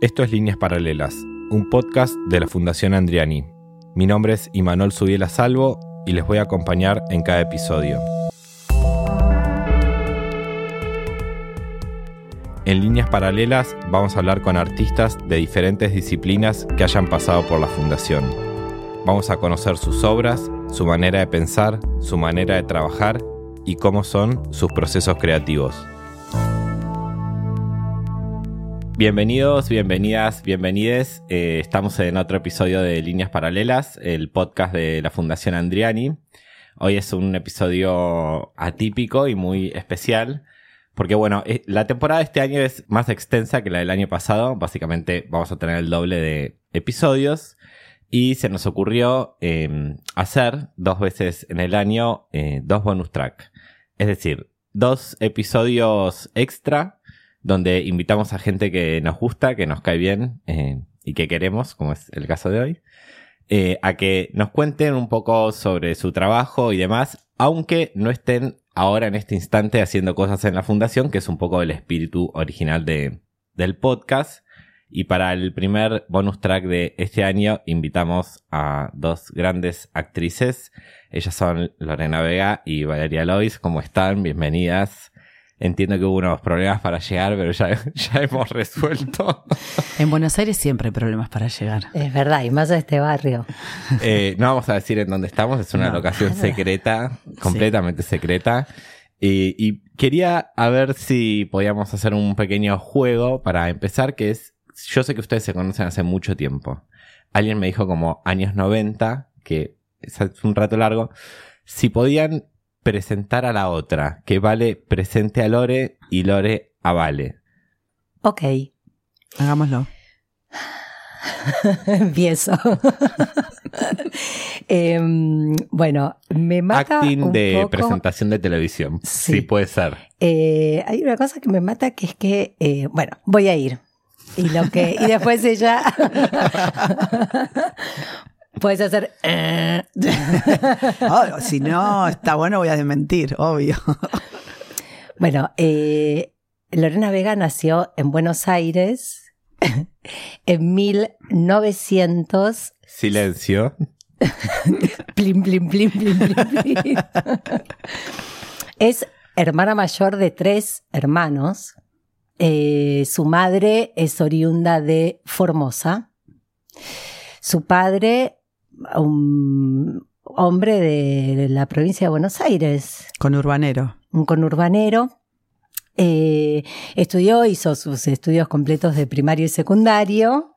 Esto es Líneas Paralelas, un podcast de la Fundación Andriani. Mi nombre es Imanol Subiela Salvo y les voy a acompañar en cada episodio. En Líneas Paralelas vamos a hablar con artistas de diferentes disciplinas que hayan pasado por la Fundación. Vamos a conocer sus obras, su manera de pensar, su manera de trabajar y cómo son sus procesos creativos. Bienvenidos, bienvenidas, bienvenides. Eh, estamos en otro episodio de Líneas Paralelas, el podcast de la Fundación Andriani. Hoy es un episodio atípico y muy especial, porque bueno, eh, la temporada de este año es más extensa que la del año pasado. Básicamente vamos a tener el doble de episodios. Y se nos ocurrió em, hacer dos veces en el año eh, dos bonus track. Es decir, dos episodios extra donde invitamos a gente que nos gusta, que nos cae bien eh, y que queremos, como es el caso de hoy, eh, a que nos cuenten un poco sobre su trabajo y demás, aunque no estén ahora en este instante haciendo cosas en la fundación, que es un poco el espíritu original de, del podcast. Y para el primer bonus track de este año invitamos a dos grandes actrices. Ellas son Lorena Vega y Valeria Lois. ¿Cómo están? Bienvenidas. Entiendo que hubo unos problemas para llegar, pero ya, ya hemos resuelto. En Buenos Aires siempre hay problemas para llegar. Es verdad, y más a este barrio. Eh, no vamos a decir en dónde estamos, es una locación secreta, completamente secreta. Y, y, quería a ver si podíamos hacer un pequeño juego para empezar, que es, yo sé que ustedes se conocen hace mucho tiempo. Alguien me dijo como años 90, que es un rato largo, si podían presentar a la otra, que Vale presente a Lore y Lore a Vale. Ok. Hagámoslo. Empiezo. Em, bueno, me mata. Acting de presentación de televisión. Sí, puede ser. Eh, hay una cosa que me mata que es que, eh, bueno, voy a ir. Y lo que, y después ella Puedes hacer. Eh. Oh, si no, está bueno, voy a desmentir, obvio. Bueno, eh, Lorena Vega nació en Buenos Aires en 1900. Silencio. plim, plim, plim, plim, plim, es hermana mayor de tres hermanos. Eh, su madre es oriunda de Formosa. Su padre un hombre de la provincia de Buenos Aires. Conurbanero. Un conurbanero. Eh, estudió, hizo sus estudios completos de primario y secundario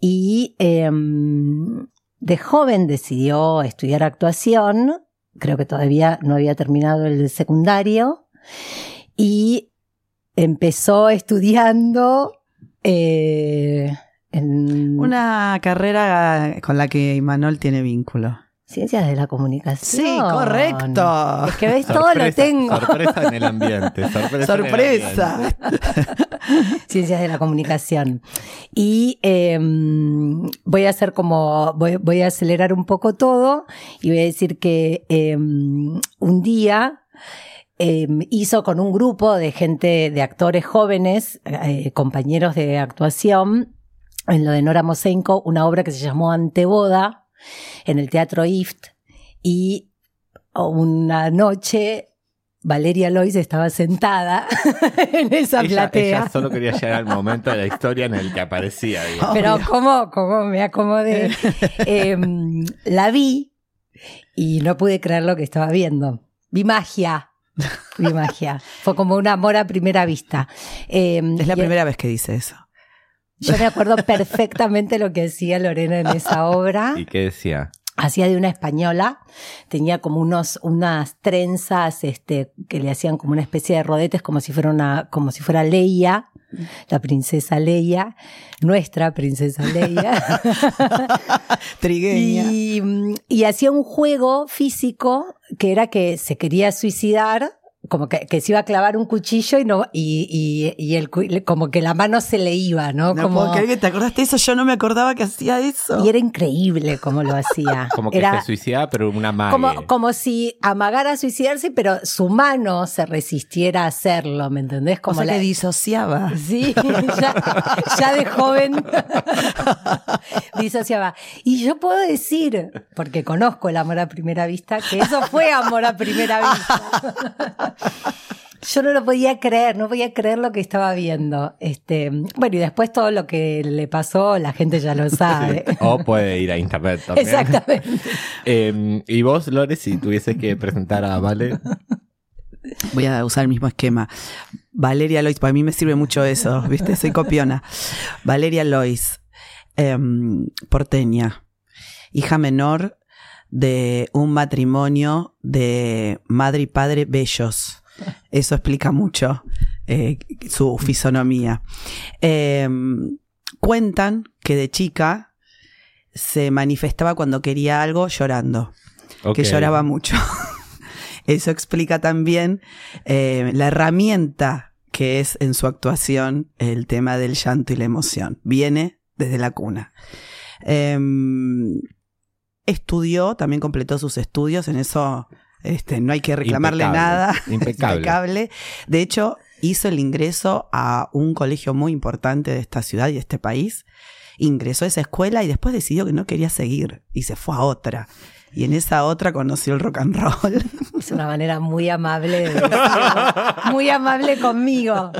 y em, de joven decidió estudiar actuación, creo que todavía no había terminado el secundario y empezó estudiando eh, una carrera con la que Imanol tiene vínculo. Ciencias de la comunicación. Sí, correcto. Es que ves, todo lo tengo. Sorpresa en el ambiente. Sorpresa. Ciencias de la comunicación. Y em, voy a hacer como, voy, a acelerar un poco todo y voy a decir que em, un día em, hizo con un grupo de gente, de actores jóvenes, eh, compañeros de actuación, en lo de Nora Mosenko, una obra que se llamó Anteboda en el Teatro IFT y una noche Valeria Lois estaba sentada en esa platea. Ella solo quería llegar al momento de la historia en el que aparecía. Pero cómo, cómo me acomodé. Em, la vi y no pude creer lo que estaba viendo. Vi magia. Vi magia. Fue como un amor a primera vista. Em, es la primera vez que dice eso. Yo me acuerdo perfectamente lo que decía Lorena en esa obra. ¿Y qué decía? Hacía de una española, tenía como unos, unas trenzas, este, que le hacían como una especie de rodetes, como si fuera una, como si fuera Leia, la princesa Leia, nuestra princesa Leia. Trigueña. Y, y hacía un juego físico que era que se quería suicidar como que, que, se iba a clavar un cuchillo y no y, y, y el, como que la mano se le iba, ¿no? No como, puedo creer que te acordaste de eso, yo no me acordaba que hacía eso. Y era increíble cómo lo hacía. como que era, se suicidaba, pero una mano. Como, como si amagara a suicidarse, pero su mano se resistiera a hacerlo, ¿me entendés? Como o sea la... que disociaba. Sí, ya, ya de joven disociaba. Y yo puedo decir, porque conozco el amor a primera vista, que eso fue amor a primera vista. Yo no lo podía creer, no podía creer lo que estaba viendo. Este, bueno, y después todo lo que le pasó, la gente ya lo sabe. o puede ir a internet también. Exactamente. Eh, y vos, Lore, si tuvieses que presentar a Vale. Voy a usar el mismo esquema. Valeria Lois, para mí me sirve mucho eso, ¿viste? Soy copiona. Valeria Lois, eh, porteña, hija menor de un matrimonio de madre y padre bellos. Eso explica mucho eh, su fisonomía. Eh, cuentan que de chica se manifestaba cuando quería algo llorando, okay. que lloraba mucho. Eso explica también eh, la herramienta que es en su actuación el tema del llanto y la emoción. Viene desde la cuna. Estudió, también completó sus estudios, en eso este, no hay que reclamarle Impecable. nada. Impecable. Impecable. De hecho, hizo el ingreso a un colegio muy importante de esta ciudad y de este país. Ingresó a esa escuela y después decidió que no quería seguir y se fue a otra. Y en esa otra conoció el rock and roll. Es una manera muy amable de. Muy amable conmigo.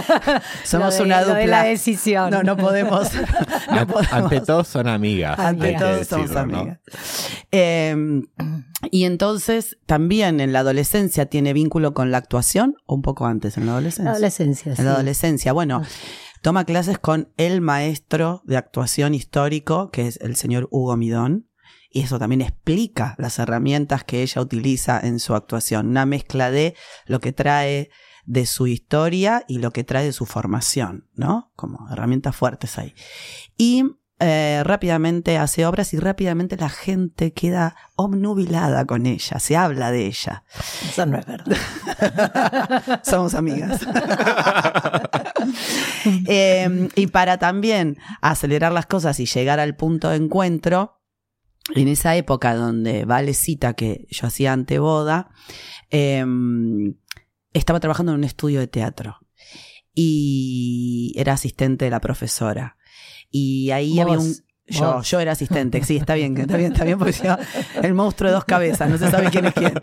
Somos de- una lo de dupla. la decisión. No, no podemos. no Ante, podemos. ante todo son amigas. Ante todos somos decirlo, ¿no? amigas. Eh, y entonces también en la adolescencia tiene vínculo con la actuación o un poco antes en la adolescencia. Adolescencia, sí. En la adolescencia. Bueno, Ah. toma clases con el maestro de actuación histórico, que es el señor Hugo Midón. Y eso también explica las herramientas que ella utiliza en su actuación. Una mezcla de lo que trae de su historia y lo que trae de su formación, ¿no? Como herramientas fuertes ahí. Y eh, rápidamente hace obras y rápidamente la gente queda obnubilada con ella, se habla de ella. Eso no es verdad. Somos amigas. Eh, y para también acelerar las cosas y llegar al punto de encuentro, en esa época donde Vale cita que yo hacía anteboda, eh, estaba trabajando en un estudio de teatro y era asistente de la profesora. Y ahí había un... Yo, vos. yo era asistente, sí, está bien, está bien, está bien, porque no, el monstruo de dos cabezas, no se sabe quién es quién.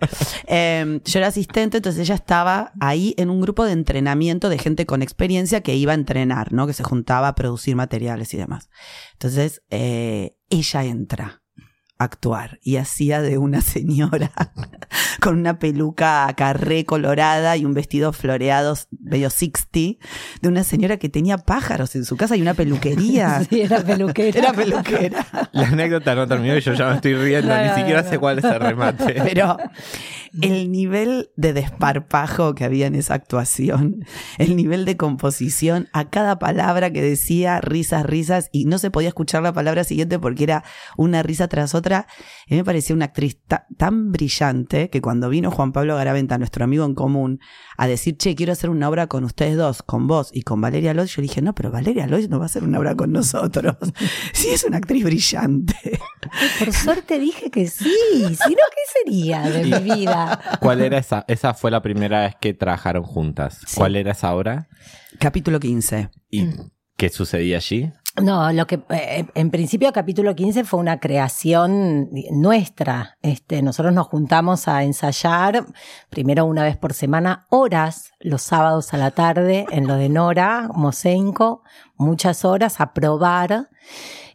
Eh, yo era asistente, entonces ella estaba ahí en un grupo de entrenamiento de gente con experiencia que iba a entrenar, ¿no? Que se juntaba a producir materiales y demás. Entonces, eh, ella entra actuar y hacía de una señora con una peluca carré colorada y un vestido floreado medio 60, de una señora que tenía pájaros en su casa y una peluquería. Sí, era peluquera. Era peluquera. La anécdota no terminó y yo ya me estoy riendo, No, ni no, siquiera no. sé cuál es el remate. Pero el nivel de desparpajo que había en esa actuación, el nivel de composición, a cada palabra que decía, risas, risas, y no se podía escuchar la palabra siguiente porque era una risa tras otra, a mí me parecía una actriz ta- tan brillante que cuando vino Juan Pablo Garaventa, nuestro amigo en común, a decir, che, quiero hacer una obra con ustedes dos, con vos y con Valeria Lois, yo dije, no, pero Valeria Lois no va a hacer una obra con nosotros. Sí, es una actriz brillante. Por suerte dije que sí. Si no, ¿qué sería de mi vida? ¿Cuál era esa? Esa fue la primera vez que trabajaron juntas. Sí. ¿Cuál era esa obra? Capítulo 15. ¿Y qué sucedía allí? No, lo que eh, en principio capítulo 15 fue una creación nuestra. Este, nosotros nos juntamos a ensayar primero una vez por semana, horas los sábados a la tarde en lo de Nora, Mosenco, muchas horas a probar.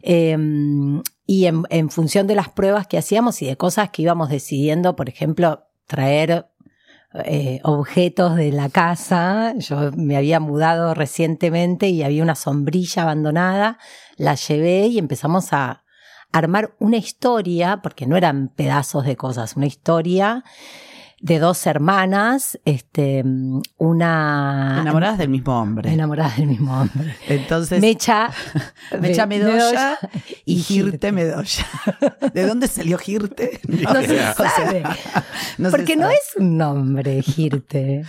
Eh, y en función de las pruebas que hacíamos y de cosas que íbamos decidiendo, por ejemplo, traer eh, objetos de la casa. Yo me había mudado recientemente y había una sombrilla abandonada. La llevé y empezamos a armar una historia, porque no eran pedazos de cosas, una historia de dos hermanas, este, una... Enamoradas del mismo hombre. Enamoradas del mismo hombre. Entonces, Mecha, Mecha Medoya y y Girte Medoya. ¿De dónde salió Girte? No se sabe. No se Porque no es un nombre, Girte.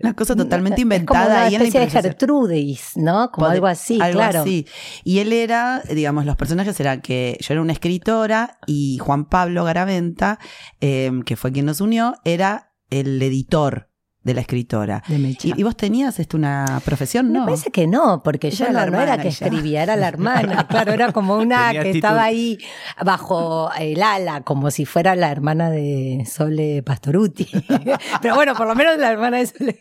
Una cosa totalmente Es como inventada. una ahí en la especie de. Gertrudis, ¿no? Como Pod- algo así, algo claro. así. Y él era, digamos, los personajes eran que yo era una escritora y Juan Pablo Garaventa, eh, que fue quien nos unió, era el editor de la escritora. De Mecha. ¿Y, y vos tenías este, una profesión? Me No. parece que no, porque Ella yo era no, la no era hermana, que ella. escribía, era la hermana. Claro, era como una Tenía que estaba ahí bajo el ala, como si fuera la hermana de Sole Pastoruti. Pero bueno, por lo menos la hermana de Sole.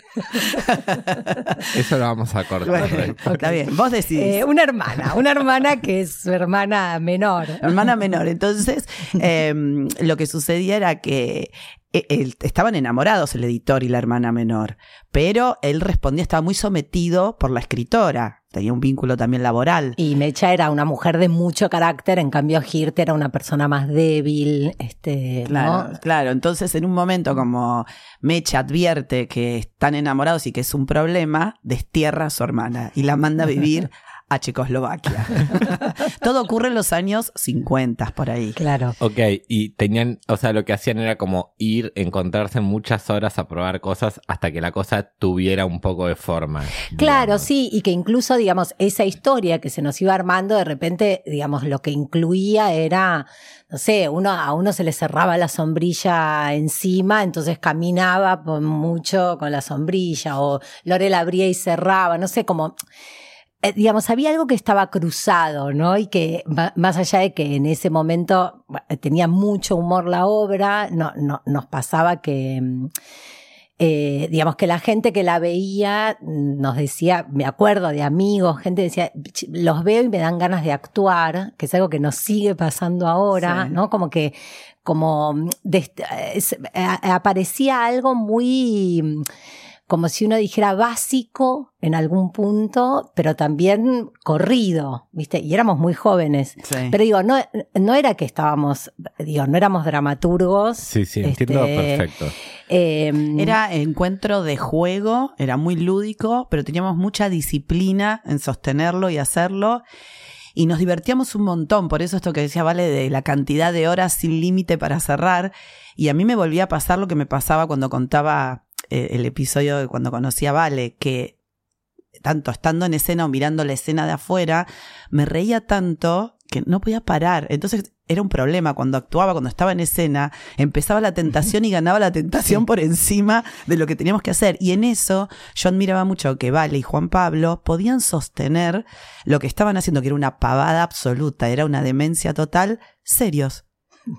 Eso lo vamos a cortar. Bueno. Está bien, vos decidís. Eh, una hermana, una hermana que es su hermana menor. hermana menor. Entonces, eh, lo que sucedía era que él- estaban enamorados el editor y la hermana menor, pero él respondía, estaba muy sometido por la escritora, tenía un vínculo también laboral. Y Mecha era una mujer de mucho carácter, en cambio Hirte era una persona más débil, este, Claro, ¿no? claro. Entonces, en un momento como Mecha advierte que están enamorados y que es un problema, destierra a su hermana y la manda a vivir a Checoslovaquia. Todo ocurre en los años 50 por ahí. Claro. Ok, y tenían, o sea, lo que hacían era como ir, encontrarse muchas horas a probar cosas hasta que la cosa tuviera un poco de forma. Claro, digamos. sí, y que incluso, digamos, esa historia que se nos iba armando, de repente, digamos, lo que incluía era, no sé, uno, a uno se le cerraba la sombrilla encima, entonces caminaba mucho con la sombrilla, o Lore la abría y cerraba, no sé, como, digamos, había algo que estaba cruzado, ¿no? Y que más allá de que en ese momento tenía mucho humor la obra, no, no, nos pasaba que... mm, eh, digamos que la gente que la veía mm, nos decía, me acuerdo de amigos, gente decía, "Ch- los veo y me dan ganas de actuar, que es algo que nos sigue pasando ahora, Sí. ¿no? Como que, como mm, de- es- a- aparecía algo muy, como si uno dijera básico en algún punto, pero también corrido, ¿viste? Y éramos muy jóvenes. Sí. Pero digo, no, no era que estábamos, digo, no éramos dramaturgos. Sí, sí, entiendo este, perfecto. eh, Era encuentro de juego, era muy lúdico, pero teníamos mucha disciplina en sostenerlo y hacerlo. Y nos divertíamos un montón, por eso esto que decía Vale de la cantidad de horas sin límite para cerrar. Y a mí me volvía a pasar lo que me pasaba cuando contaba el episodio de cuando conocí a Vale, que tanto estando en escena o mirando la escena de afuera, me reía tanto que no podía parar. Entonces era un problema cuando actuaba, cuando estaba en escena, empezaba la tentación y ganaba la tentación por encima de lo que teníamos que hacer. Y en eso yo admiraba mucho que Vale y Juan Pablo podían sostener lo que estaban haciendo, que era una pavada absoluta, era una demencia total, serios.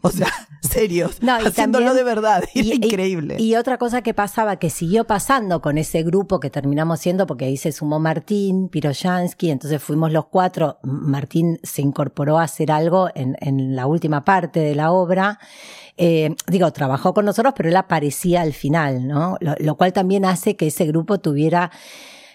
O sea, serios, No, y haciéndolo también- de verdad. Era y- increíble. Y otra cosa que pasaba, que siguió pasando con ese grupo que terminamos siendo, porque ahí se sumó Martín, Piroyansky, entonces fuimos los cuatro, Martín se incorporó a hacer algo en, en la última parte de la obra. Eh, digo, trabajó con nosotros, pero él aparecía al final, ¿no? Lo, lo cual también hace que ese grupo tuviera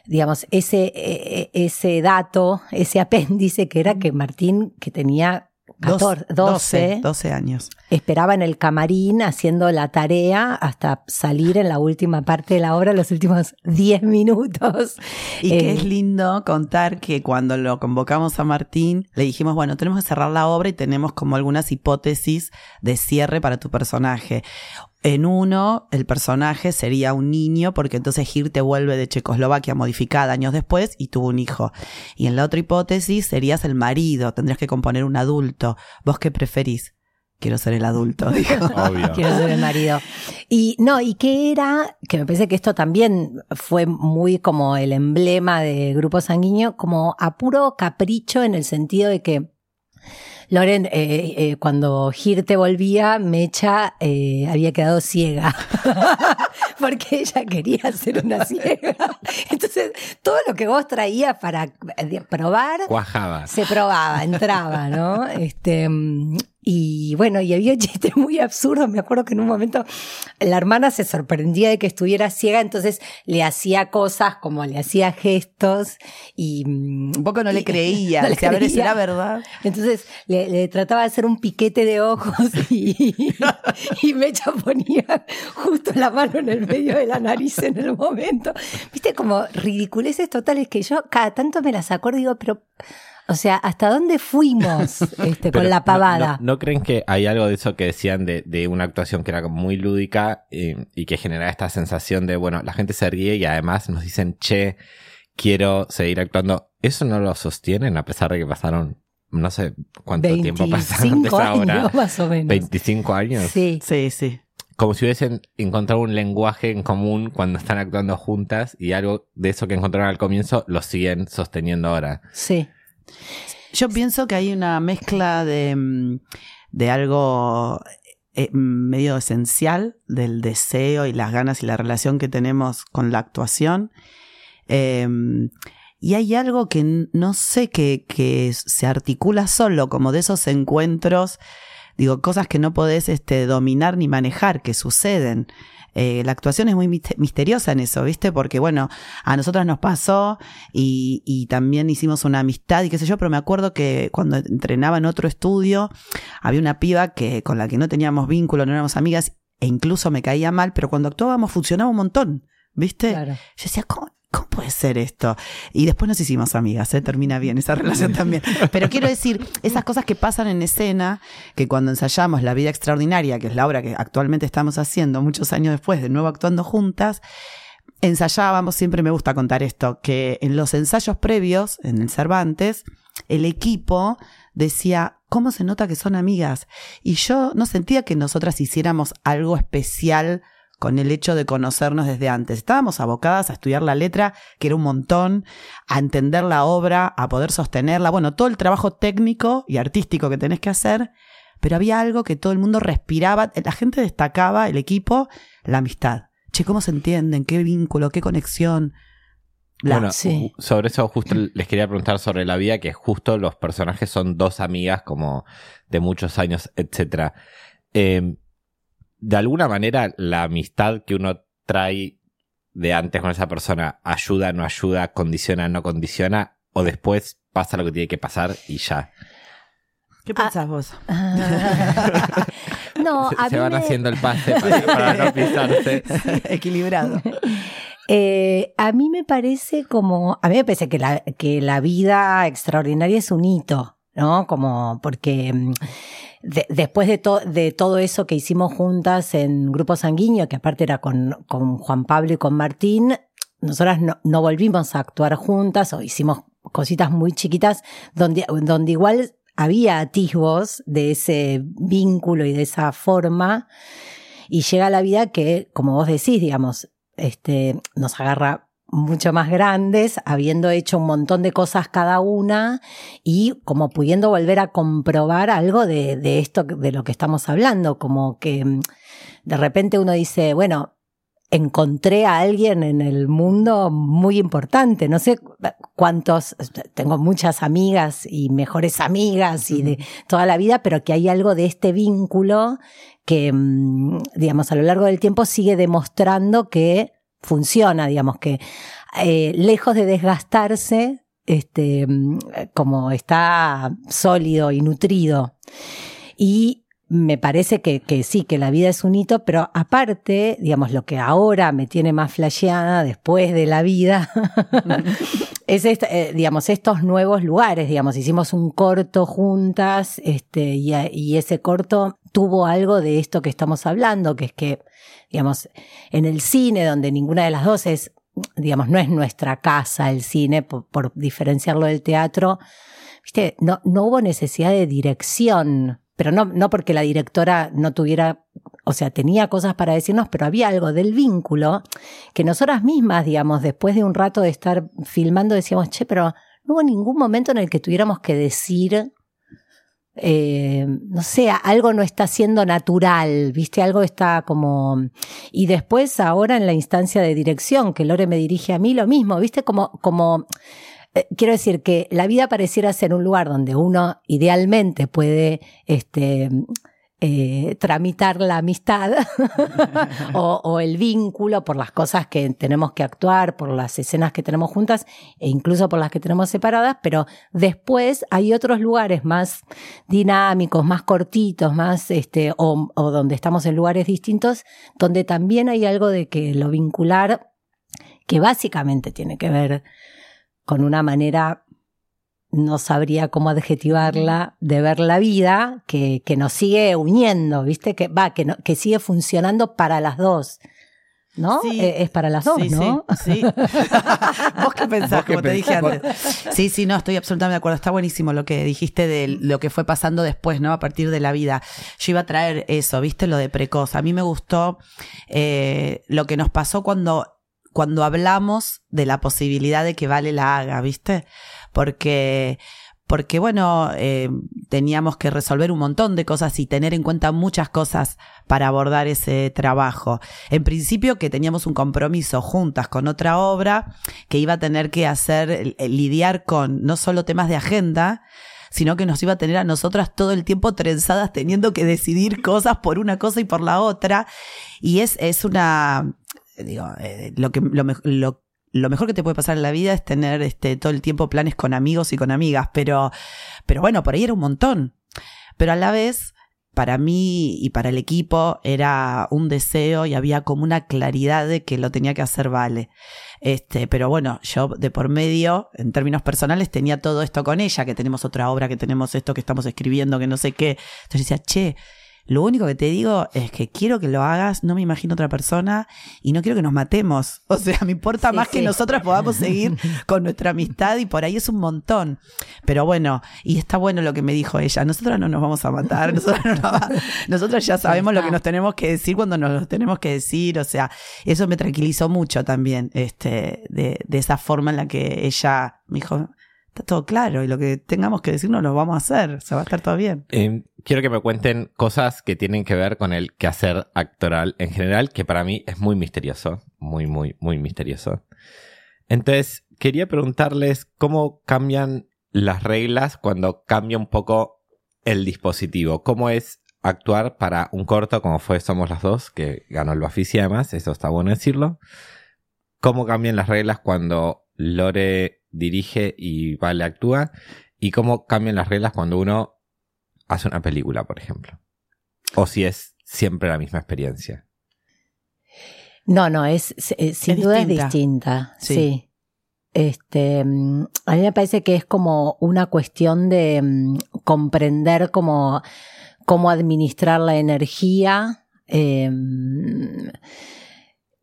digamos, ese, eh, ese dato, ese apéndice que era que Martín, que tenía 14, 12, 12, 12 años. esperaba en el camarín haciendo la tarea hasta salir en la última parte de la obra, los últimos 10 minutos. Y que Eh, es lindo contar que cuando lo convocamos a Martín, le dijimos, bueno, tenemos que cerrar la obra y tenemos como algunas hipótesis de cierre para tu personaje. En uno, el personaje sería un niño, porque entonces Girte vuelve de Checoslovaquia modificada años después y tuvo un hijo. Y en la otra hipótesis serías el marido, tendrías que componer un adulto. ¿Vos qué preferís? Quiero ser el adulto, dijo. Obvio. Quiero ser el marido. Y no, y que era, que me parece que esto también fue muy como el emblema de Grupo Sanguíneo, como a puro capricho en el sentido de que Loren, eh, eh, cuando Girte volvía, Mecha eh, había quedado ciega. porque ella quería ser una ciega. Entonces, todo lo que vos traías para eh, probar, Cuajaba. se probaba, entraba, ¿no? Este, mm, y bueno, y había chistes muy absurdos. Me acuerdo que en un momento la hermana se sorprendía de que estuviera ciega, entonces le hacía cosas como le hacía gestos y. mm, Un poco no le creía. no le decía, a ver, creía. ¿será verdad? Entonces le, le trataba de hacer un piquete de ojos y, y Mecha ponía justo la mano en el medio de la nariz en el momento. Viste, como ridiculeces totales que yo cada tanto me las acuerdo y digo, pero, o sea, ¿hasta dónde fuimos este, Pero con la no- pavada? No, no creen que hay algo de eso que decían de, de una actuación que era como muy lúdica eh, y que generaba esta sensación de, bueno, la gente se ríe y además nos dicen, che, quiero seguir actuando. ¿Eso no lo sostienen a pesar de que pasaron, no sé cuánto tiempo pasaron de 25 esa hora? años más o menos. 25 años. Sí. Sí, sí. Como si hubiesen encontrado un lenguaje en común cuando están actuando juntas y algo de eso que encontraron al comienzo lo siguen sosteniendo ahora. Sí. Yo pienso que hay una mezcla de, mm, de algo eh, medio esencial del deseo y las ganas y la relación que tenemos con la actuación. Eh, y hay algo que no sé que, que se articula solo, como de esos encuentros, digo, cosas que no podés este, dominar ni manejar, que suceden. Eh, la actuación es muy miste- misteriosa en eso, ¿viste? Porque, bueno, a nosotras nos pasó y, y también hicimos una amistad y qué sé yo, pero me acuerdo que cuando entrenaba en otro estudio, había una piba que, con la que no teníamos vínculo, no éramos amigas, e incluso me caía mal, pero cuando actuábamos funcionaba un montón, ¿viste? Claro. Yo decía, ¿cómo, cómo puede ser esto? Y después nos hicimos amigas, ¿eh? termina bien esa relación también. Pero quiero decir, esas cosas que pasan en escena, que cuando ensayamos La vida extraordinaria, que es la obra que actualmente estamos haciendo, muchos años después, de nuevo actuando juntas, ensayábamos, siempre me gusta contar esto, que en los ensayos previos, en el Cervantes, el equipo decía, ¿cómo se nota que son amigas? Y yo no sentía que nosotras hiciéramos algo especial con el hecho de conocernos desde antes. Estábamos abocadas a estudiar la letra, que era un montón, a entender la obra, a poder sostenerla, bueno, todo el trabajo técnico y artístico que tenés que hacer, pero había algo que todo el mundo respiraba, la gente destacaba, el equipo, la amistad. Che, ¿cómo se entienden? ¿Qué vínculo? ¿Qué conexión? La- bueno, sí. sobre eso justo les quería preguntar sobre la vida, que justo los personajes son dos amigas como de muchos años, etcétera. Eh, de alguna manera, la amistad que uno trae de antes con esa persona ayuda, no ayuda, condiciona, no condiciona, o después pasa lo que tiene que pasar y ya. ¿Qué pensás vos? Ah. no, se a se mí van me- haciendo el pase para, para no pisarse. Equilibrado. Eh, a mí me parece como, a mí me parece que la, que la vida extraordinaria es un hito, ¿no? Como porque mm, de- después de, de todo eso que hicimos juntas en Grupo Sanguíneo, que aparte era con, con Juan Pablo y con Martín, nosotras no, no volvimos a actuar juntas o hicimos cositas muy chiquitas donde, donde igual había atisbos de ese vínculo y de esa forma. Y llega la vida que, como vos decís, digamos, este, nos agarra mucho más grandes, habiendo hecho un montón de cosas cada una y como pudiendo volver a comprobar algo de, de esto, de lo que estamos hablando, como que mm, de repente uno dice, bueno, encontré a alguien en el mundo muy importante. No sé cuántos, tengo muchas amigas y mejores amigas y de toda la vida, pero que hay algo de este vínculo que, mm, digamos, a lo largo del tiempo sigue demostrando que funciona, digamos, que eh, lejos de desgastarse, este, como está sólido y nutrido. Y me parece que, que sí, que la vida es un hito, pero aparte, digamos, lo que ahora me tiene más flasheada después de la vida es, eh, digamos, estos nuevos lugares, digamos, hicimos un corto juntas, este, y, y ese corto tuvo algo de esto que estamos hablando, que es que, digamos, en el cine, donde ninguna de las dos es, digamos, no es nuestra casa el cine, por, por diferenciarlo del teatro, viste, no, no hubo necesidad de dirección, pero no, no porque la directora no tuviera, o sea, tenía cosas para decirnos, pero había algo del vínculo que nosotras mismas, digamos, después de un rato de estar filmando, decíamos, che, pero no hubo ningún momento en el que tuviéramos que decir eh, no sé, algo no está siendo natural, ¿viste? Algo está como... Y después ahora en la instancia de dirección, que Lore me dirige a mí, lo mismo, ¿viste? Como... como eh, quiero decir que la vida pareciera ser un lugar donde uno idealmente puede este, eh, tramitar la amistad o, el vínculo por las cosas que tenemos que actuar, por las escenas que tenemos juntas e incluso por las que tenemos separadas, pero después hay otros lugares más dinámicos, más cortitos, más este, o, o donde estamos en lugares distintos, donde también hay algo de que lo vincular, que básicamente tiene que ver con una manera no sabría cómo adjetivarla, de ver la vida, que, que nos sigue uniendo, ¿viste? Que va, que, que sigue funcionando para las dos. ¿No? Sí, eh, es para las dos, ¿no? Sí, sí. ¿Vos qué pensás, como te dije antes? Sí, sí, no, estoy absolutamente de acuerdo. Está buenísimo lo que dijiste de lo que fue pasando después, ¿no? A partir de la vida. Yo iba a traer eso, ¿viste? Lo de precoz. A mí me gustó eh, lo que nos pasó cuando cuando hablamos de la posibilidad de que Vale la haga, ¿viste? Porque porque bueno, eh, teníamos que resolver un montón de cosas y tener en cuenta muchas cosas para abordar ese trabajo. En principio que teníamos un compromiso juntas con otra obra que iba a tener que hacer, lidiar con no solo temas de agenda, sino que nos iba a tener a nosotras todo el tiempo trenzadas teniendo que decidir cosas por una cosa y por la otra. Y es, es una, digo, eh, lo, que, lo, lo, lo, mejor que te puede pasar en la vida es tener este, todo el tiempo planes con amigos y con amigas, pero, pero bueno, por ahí era un montón. Pero a la vez, para mí y para el equipo era un deseo y había como una claridad de que lo tenía que hacer Vale. Este, pero bueno, yo de por medio, en términos personales, tenía todo esto con ella, que tenemos otra obra, que tenemos esto que estamos escribiendo, que no sé qué. Entonces decía, che, lo único que te digo es que quiero que lo hagas, no me imagino otra persona y no quiero que nos matemos. O sea, me importa más que nosotras podamos seguir con nuestra amistad y por ahí es un montón. Pero bueno, y está bueno lo que me dijo ella. Nosotras no nos vamos a matar, nosotras, ya sabemos lo que nos tenemos que decir cuando nos lo tenemos que decir. O sea, eso me tranquilizó mucho también, este, de, de esa forma en la que ella me dijo, está todo claro y lo que tengamos que decirnos lo vamos a hacer, o sea, va a estar todo bien. Eh, quiero que me cuenten cosas que tienen que ver con el quehacer actoral en general, que para mí es muy misterioso, muy, muy, muy misterioso. Entonces, quería preguntarles cómo cambian las reglas cuando cambia un poco el dispositivo. ¿Cómo es actuar para un corto como fue Somos las dos, que ganó el Bafisi además, eso está bueno decirlo? ¿Cómo cambian las reglas cuando Lore dirige y Vale actúa? ¿Y cómo cambian las reglas cuando uno hace una película, por ejemplo? ¿O si es siempre la misma experiencia? No, no, es, sin duda es distinta. Sí. Este, a mí me parece que es como una cuestión de mm, comprender cómo, cómo administrar la energía. Eh,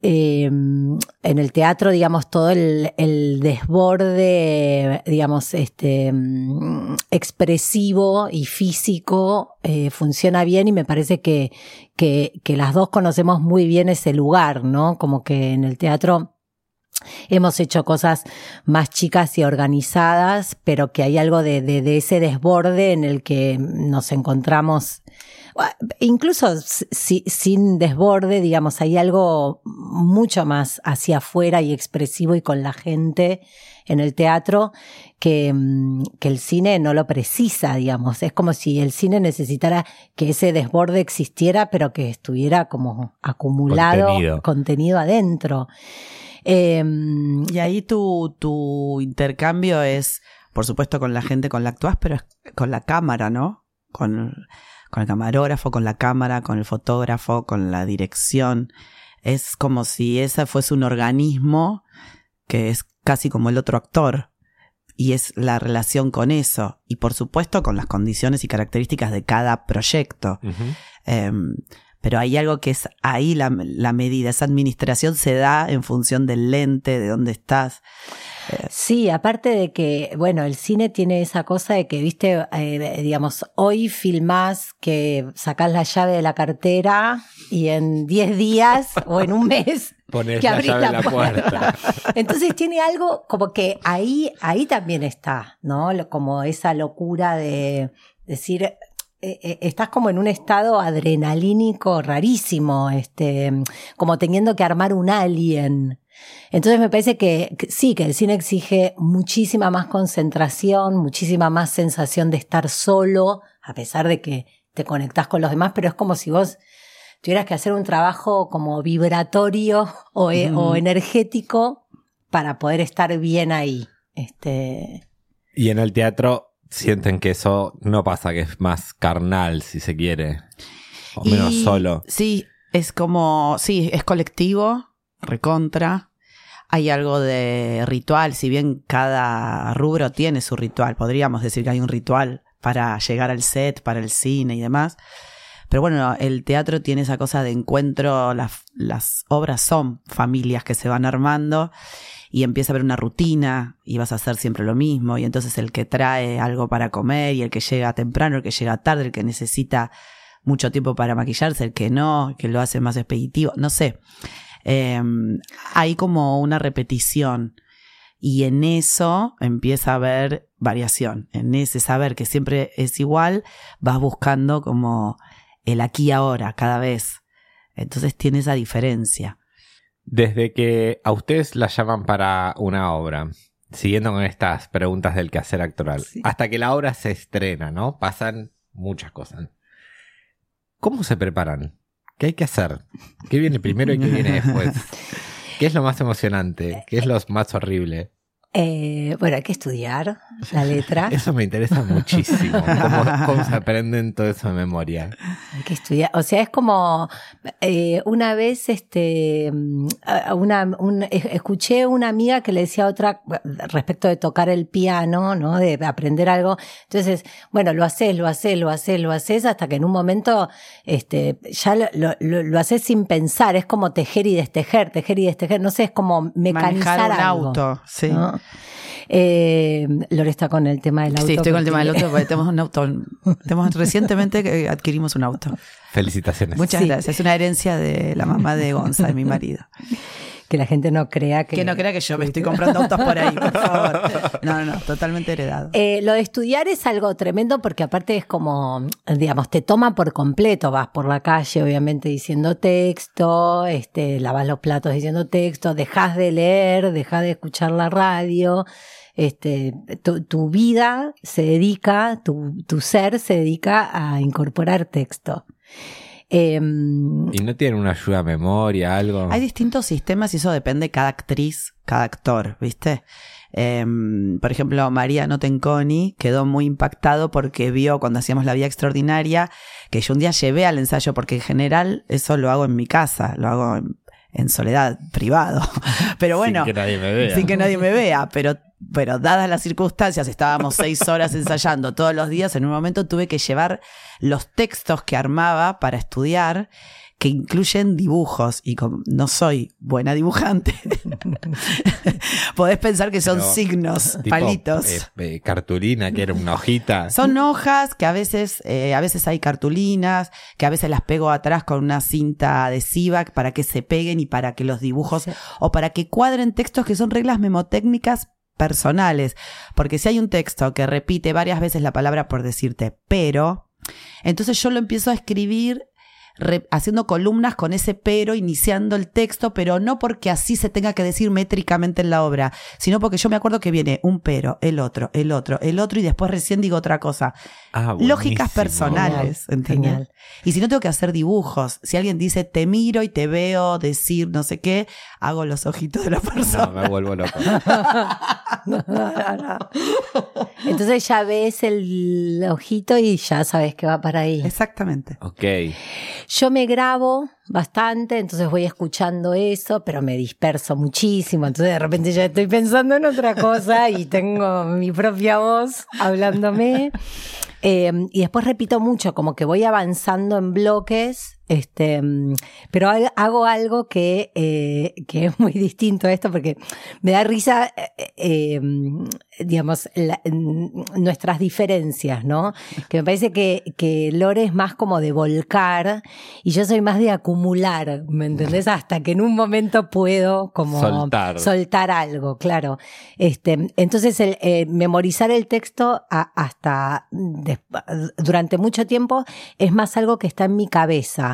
Em, en el teatro, digamos, todo el, desborde, digamos, este, mm, expresivo y físico eh, funciona bien y me parece que, que, que las dos conocemos muy bien ese lugar, ¿no? Como que en el teatro hemos hecho cosas más chicas y organizadas, pero que hay algo de, de, de ese desborde en el que nos encontramos incluso sin desborde, digamos, hay algo mucho más hacia afuera y expresivo y con la gente en el teatro que, mm, que el cine no lo precisa, digamos. Es como si el cine necesitara que ese desborde existiera, pero que estuviera como acumulado contenido, adentro. Em, y ahí tu, tu intercambio es, por supuesto, con la gente con la actúas, pero es con la cámara, ¿no? Con con el camarógrafo, con la cámara, con el fotógrafo, con la dirección. Es como si ese fuese un organismo que es casi como el otro actor. Y es la relación con eso. Y por supuesto con las condiciones y características de cada proyecto. Pero hay algo que es ahí la, la, medida. Esa administración se da en función del lente, de dónde estás. Sí, aparte de que, bueno, el cine tiene esa cosa de que, viste, eh, digamos, hoy filmás que sacás la llave de la cartera y en 10 días o en un mes Pones que la llave la, puerta. Entonces tiene algo como que ahí, ahí también está, ¿no? Como esa locura de, decir, eh, eh, estás como en un estado adrenalínico rarísimo, este, como teniendo que armar un alien. Entonces me parece que, que, sí, que el cine exige muchísima más concentración, muchísima más sensación de estar solo, a pesar de que te conectás con los demás, pero es como si vos tuvieras que hacer un trabajo como vibratorio o, eh, o energético para poder estar bien ahí. Este, Y en el teatro sienten que eso no pasa, que es más carnal, si se quiere. O menos Y solo. Sí, es como, sí, es colectivo, recontra. Hay algo de ritual, si bien cada rubro tiene su ritual, podríamos decir que hay un ritual para llegar al set, para el cine y demás. Pero bueno, el teatro tiene esa cosa de encuentro, las, las obras son familias que se van armando y empieza a haber una rutina y vas a hacer siempre lo mismo y entonces el que trae algo para comer y el que llega temprano, el que llega tarde, el que necesita mucho tiempo para maquillarse, el que no, que lo hace más expeditivo, no sé. Eh, hay como una repetición y en eso empieza a haber variación. En ese saber que siempre es igual, vas buscando como el aquí ahora cada vez. Entonces tiene esa diferencia. Desde que a ustedes la llaman para una obra, siguiendo con estas preguntas del quehacer actoral, Sí. hasta que la obra se estrena, ¿no? Pasan muchas cosas. ¿Cómo se preparan? ¿Qué hay que hacer? ¿Qué viene primero y qué viene después? ¿Qué es lo más emocionante? ¿Qué es lo más horrible? Eh, bueno, hay que estudiar la letra. Eso me interesa muchísimo. ¿Cómo, cómo se aprenden todo eso de memoria? Hay que estudiar. O sea, es como eh, una vez, este, a- una, un- es- escuché una amiga que le decía a otra respecto de tocar el piano, ¿no? De aprender algo. Entonces, bueno, lo haces, lo haces, lo haces, lo haces, hasta que en un momento, este, ya lo, lo, lo- lo haces sin pensar. Es como tejer y destejer, tejer y destejer. No sé, es como mecanizar Manejar un algo, auto, sí. ¿no? Eh, Lore está con el tema del auto. Sí, estoy con el tema del auto porque tenemos un auto. Tenemos recientemente que adquirimos un auto. Felicitaciones. Muchas Sí. gracias. Es una herencia de la mamá de Gonza, de mi marido. Que la gente no crea que... Que no crea que yo me estoy comprando autos por ahí, por favor. No, no, no, totalmente heredado. Eh, lo de estudiar es algo tremendo porque aparte es como, digamos, te toma por completo, vas por la calle obviamente diciendo texto, este, lavas los platos diciendo texto, dejas de leer, dejas de escuchar la radio, este, tu, tu vida se dedica, tu, tu ser se dedica a incorporar texto. Em, ¿Y no tienen una ayuda a memoria, algo? Hay distintos sistemas y eso depende de cada actriz, cada actor, ¿viste? Em, por ejemplo, Mariano Tenconi quedó muy impactado porque vio cuando hacíamos La Vía Extraordinaria que yo un día llevé al ensayo, porque en general eso lo hago en mi casa, lo hago en, en soledad, privado. Pero bueno, Sin que nadie me vea. sin que nadie me vea, pero, pero dadas las circunstancias, estábamos seis horas ensayando todos los días, en un momento tuve que llevar los textos que armaba para estudiar, que incluyen dibujos, y como no soy buena dibujante, podés pensar que son Pero, signos, Tipo, palitos. eh, eh, cartulina, que era una hojita. Son hojas que a veces, eh, a veces hay cartulinas, que a veces las pego atrás con una cinta adhesiva para que se peguen y para que los dibujos Sí. o para que cuadren textos que son reglas memotécnicas personales. Porque si hay un texto que repite varias veces la palabra por decirte pero, entonces yo lo empiezo a escribir re- haciendo columnas con ese pero, iniciando el texto, pero no porque así se tenga que decir métricamente en la obra, sino porque yo me acuerdo que viene un pero, el otro, el otro, el otro, y después recién digo otra cosa. Ah, Lógicas personales, Genial, ¿entendés? genial. Y si no tengo que hacer dibujos, si alguien dice te miro y te veo decir no sé qué, hago los ojitos de la persona. No, me vuelvo loco. Entonces ya ves el ojito y ya sabes que va para ahí. Exactamente. Ok. Yo me grabo bastante, entonces voy escuchando eso, pero me disperso muchísimo. Entonces de repente ya estoy pensando en otra cosa y tengo mi propia voz hablándome. Eh, y después repito mucho, como que voy avanzando en bloques Este, mm, pero ha- hago algo que, eh, que es muy distinto a esto porque me da risa, eh, eh, mm, digamos, la- mm, nuestras diferencias, ¿no? Que me parece que, que Lore es más como de volcar y yo soy más de acumular, ¿me entendés? Hasta que en un momento puedo como Soltar. soltar algo, claro. Este, entonces, el, memorizar el texto a- hasta des- durante mucho tiempo es más algo que está en mi cabeza.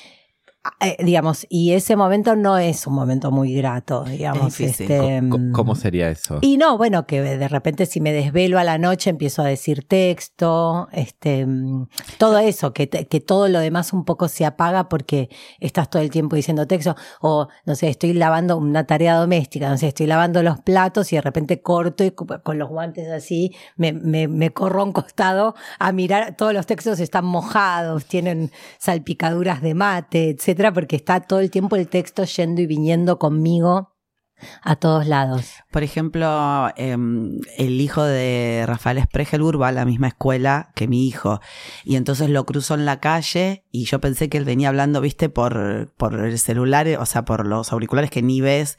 Eh, digamos, y ese momento no es un momento muy grato, digamos. difícil. este, Co- mm, ¿Cómo sería eso? y no, bueno, que de repente si me desvelo a la noche empiezo a decir texto, este, mm, todo eso, que, que todo lo demás un poco se apaga porque estás todo el tiempo diciendo texto, o no sé, estoy lavando una tarea doméstica, no sé, estoy lavando los platos y de repente corto y co- con los guantes así me, me, me corro a un costado a mirar, todos los textos están mojados, tienen salpicaduras de mate, etcétera, porque está todo el tiempo el texto yendo y viniendo conmigo a todos lados. Por ejemplo, em, el hijo de Rafael Spregelburg va a la misma escuela que mi hijo. Y entonces lo cruzó en la calle y yo pensé que él venía hablando, viste, por, por el celular, o sea, por los auriculares que ni ves.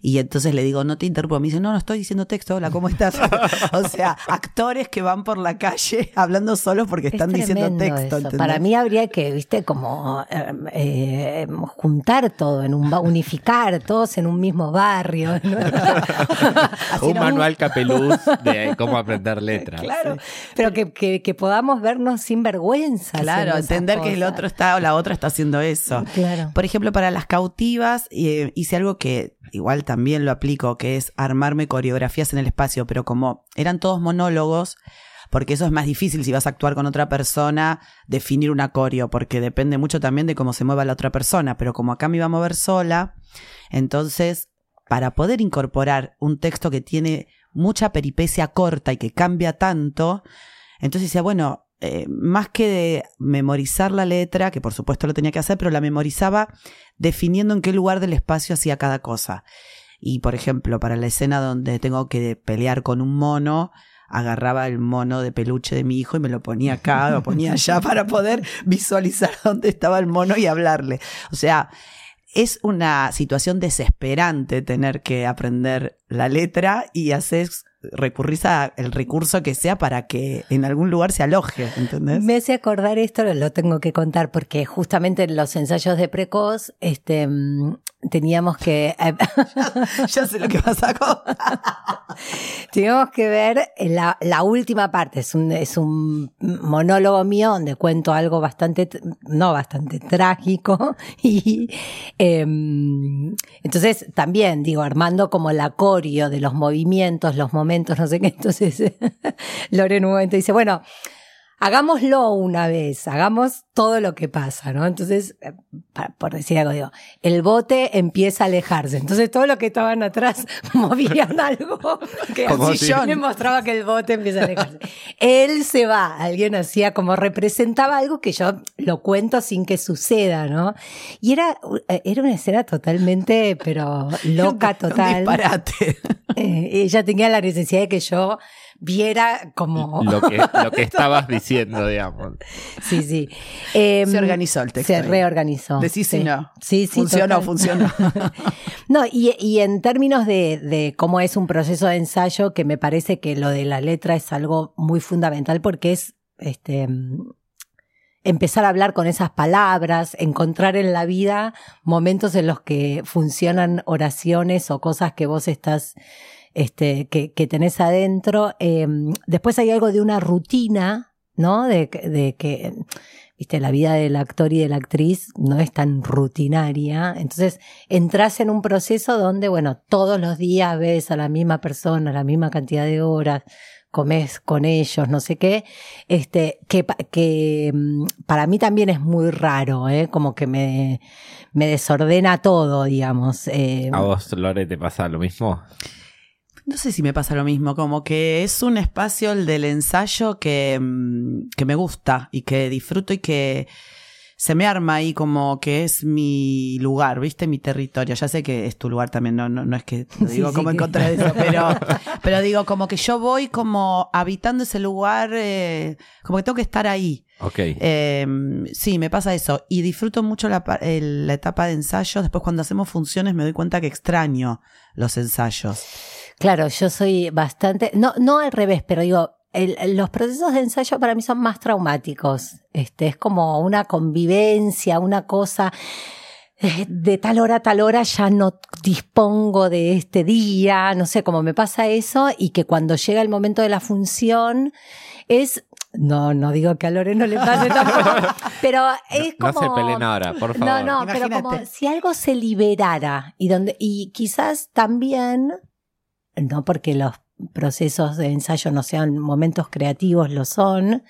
Y entonces le digo, no te interrumpo. Me dice, no, no estoy diciendo texto, hola, ¿cómo estás? o sea, actores que van por la calle hablando solos porque Es están diciendo texto. Para mí habría que, viste, como eh, eh, juntar todo en un unificar todos en un mismo barrio. ¿no? Hacer un manual capeluz de cómo aprender letras. Claro, pero que, que, que podamos vernos sin vergüenza. Claro, entender que el otro está o la otra está haciendo eso. Claro. Por ejemplo, para las cautivas eh, hice algo que igual también lo aplico, que es armarme coreografías en el espacio, pero como eran todos monólogos, porque eso es más difícil si vas a actuar con otra persona, definir una coreo, porque depende mucho también de cómo se mueva la otra persona, pero como acá me iba a mover sola, entonces, para poder incorporar un texto que tiene mucha peripecia corta y que cambia tanto, entonces decía, bueno, eh, más que de memorizar la letra, que por supuesto lo tenía que hacer, pero la memorizaba definiendo en qué lugar del espacio hacía cada cosa. Y por ejemplo, para la escena donde tengo que pelear con un mono, agarraba el mono de peluche de mi hijo y me lo ponía acá, lo ponía allá para poder visualizar dónde estaba el mono y hablarle. O sea, es una situación desesperante tener que aprender la letra y haces recurrís a el recurso que sea para que en algún lugar se aloje, ¿entendés? Me hace acordar esto, lo tengo que contar, porque justamente en los ensayos de Precoz, este, mm, teníamos que, eh, ya sé lo que vas a contar. teníamos que ver la, la última parte. Es un, es un monólogo mío donde cuento algo bastante, no bastante trágico. Y em, entonces también, digo, armando como la coreo de los movimientos, los momentos, no sé qué. Entonces, Lore en un momento dice, bueno, hagámoslo una vez, hagamos todo lo que pasa, ¿no? Entonces, eh, por decir algo, digo, el bote empieza a alejarse. Entonces, todo lo que estaban atrás movían algo que así si- yo mostraba que el bote empieza a alejarse. Él se va, alguien hacía como representaba algo que yo lo cuento sin que suceda, ¿no? Y era, eh, era una escena totalmente, pero loca Un total. disparate. Eh, ella tenía la necesidad de que yo viera como... Lo que, lo que estabas diciendo, digamos. Sí, sí. Em, Se organizó el texto Se ahí. reorganizó. Decís si sí. no. Sí, sí. Funcionó, total. funcionó. no, y, y en términos de, de cómo es un proceso de ensayo, que me parece que lo de la letra es algo muy fundamental porque es este mm, empezar a hablar con esas palabras, encontrar en la vida momentos en los que funcionan oraciones o cosas que vos estás este, que, que tenés adentro. Eh, después hay algo de una rutina, ¿no? De, de que, viste, la vida del actor y de la actriz no es tan rutinaria. Entonces, entras en un proceso donde, bueno, todos los días ves a la misma persona, la misma cantidad de horas, comes con ellos, no sé qué, este, que, que mm, para mí también es muy raro, ¿eh? Como que me, me desordena todo, digamos. eh, ¿A vos, Lore, te pasa lo mismo? No sé si me pasa lo mismo, como que es un espacio el del ensayo que, mm, que me gusta y que disfruto y que se me arma ahí como que es mi lugar, ¿viste? Mi territorio. Ya sé que es tu lugar también, no, no, no es que lo digo sí, como en que- contra de eso, pero, pero digo como que yo voy como habitando ese lugar, eh, como que tengo que estar ahí. Ok. Eh, sí, me pasa eso. Y disfruto mucho la, la etapa de ensayos. Después cuando hacemos funciones me doy cuenta que extraño los ensayos. Claro, yo soy bastante, no, no al revés, pero digo, el- los procesos de ensayo para mí son más traumáticos. Este, es como una convivencia, una cosa eh, de tal hora a tal hora ya no dispongo de este día, no sé cómo me pasa eso y que cuando llega el momento de la función es no, no digo que a Lore no le pase tampoco, pero es No como se peleen ahora, por favor. no, no, pero como si algo se liberara y donde y quizás también no porque los procesos de ensayo no sean momentos creativos, lo son,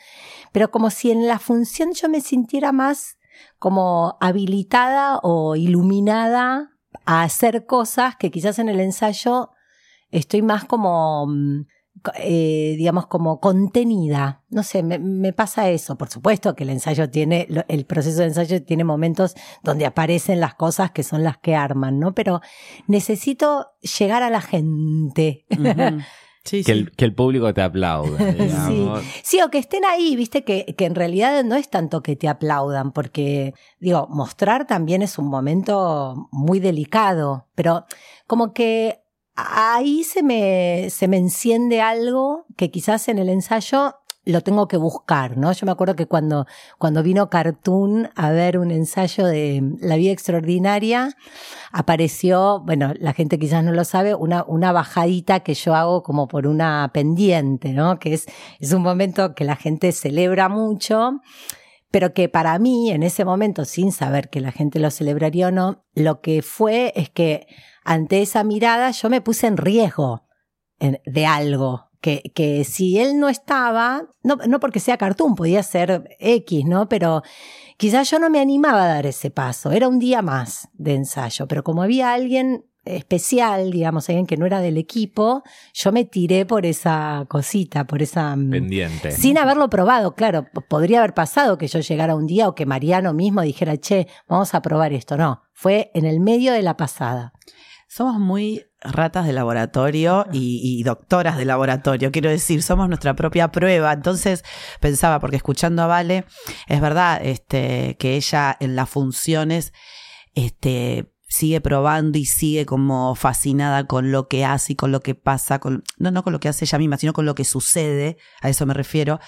pero como si en la función yo me sintiera más como habilitada o iluminada a hacer cosas que quizás en el ensayo estoy más como, mm, eh, digamos, como contenida. No sé, me, me pasa eso. Por supuesto que el ensayo tiene, el proceso de ensayo tiene momentos donde aparecen las cosas que son las que arman, ¿no? Pero necesito llegar a la gente. Sí, Que sí. el, que el público te aplaude, digamos. Sí, o que estén ahí, viste, que, que en realidad no es tanto que te aplaudan, porque, digo, mostrar también es un momento muy delicado, pero como que ahí se me, se me enciende algo que quizás en el ensayo lo tengo que buscar, ¿no? Yo me acuerdo que cuando, cuando vino Cartoon a ver un ensayo de La vida extraordinaria, apareció, bueno, la gente quizás no lo sabe, una, una bajadita que yo hago como por una pendiente, ¿no? Que es, es un momento que la gente celebra mucho, pero que para mí, en ese momento, sin saber que la gente lo celebraría o no, lo que fue es que ante esa mirada yo me puse en riesgo de algo. Que, que si él no estaba, no, no porque sea cartoon, podía ser X, ¿no? Pero quizás yo no me animaba a dar ese paso. Era un día más de ensayo, pero como había alguien especial, digamos, alguien que no era del equipo, yo me tiré por esa cosita, por esa... mm, Pendiente. sin haberlo probado, claro, podría haber pasado que yo llegara un día o que Mariano mismo dijera, che, vamos a probar esto. No, fue en el medio de la pasada. Somos muy ratas de laboratorio y, y doctoras de laboratorio. Quiero decir, somos nuestra propia prueba. Entonces pensaba, porque escuchando a Vale, es verdad, este, que ella en las funciones, este, sigue probando y sigue como fascinada con lo que hace y con lo que pasa, con, no, no con lo que hace ella misma, sino con lo que sucede, a eso me refiero.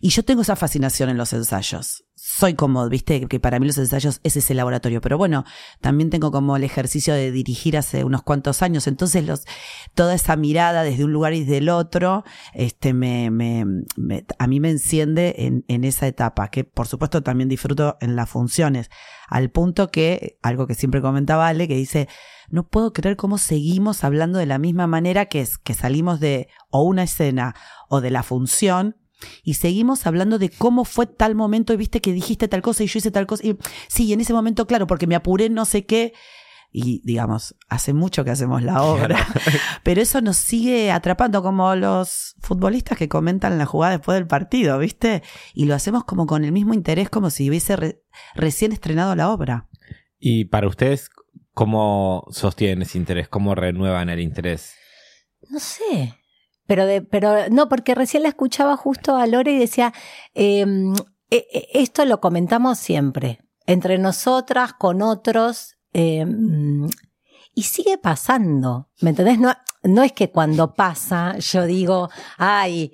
Y yo tengo esa fascinación en los ensayos. Soy como, viste, que para mí los ensayos es ese laboratorio. Pero bueno, también tengo como el ejercicio de dirigir hace unos cuantos años. Entonces, los, toda esa mirada desde un lugar y del otro, este, me, me, me- a mí me enciende en, en esa etapa, que por supuesto también disfruto en las funciones. Al punto que, algo que siempre comentaba Ale, que dice, no puedo creer cómo seguimos hablando de la misma manera que es que salimos de o una escena o de la función y seguimos hablando de cómo fue tal momento y viste que dijiste tal cosa y yo hice tal cosa. Y sí, en ese momento, claro, porque me apuré no sé qué. Y digamos, hace mucho que hacemos la obra, pero eso nos sigue atrapando como los futbolistas que comentan la jugada después del partido, ¿viste? Y lo hacemos como con el mismo interés, como si hubiese re- recién estrenado la obra. Y para ustedes, ¿cómo sostienen ese interés? ¿Cómo renuevan el interés? No sé. Pero, de, pero no, porque recién la escuchaba justo a Lore y decía, eh, eh, eh, esto lo comentamos siempre, entre nosotras, con otros, eh, y sigue pasando, ¿me entendés? No, no es que cuando pasa yo digo, ay,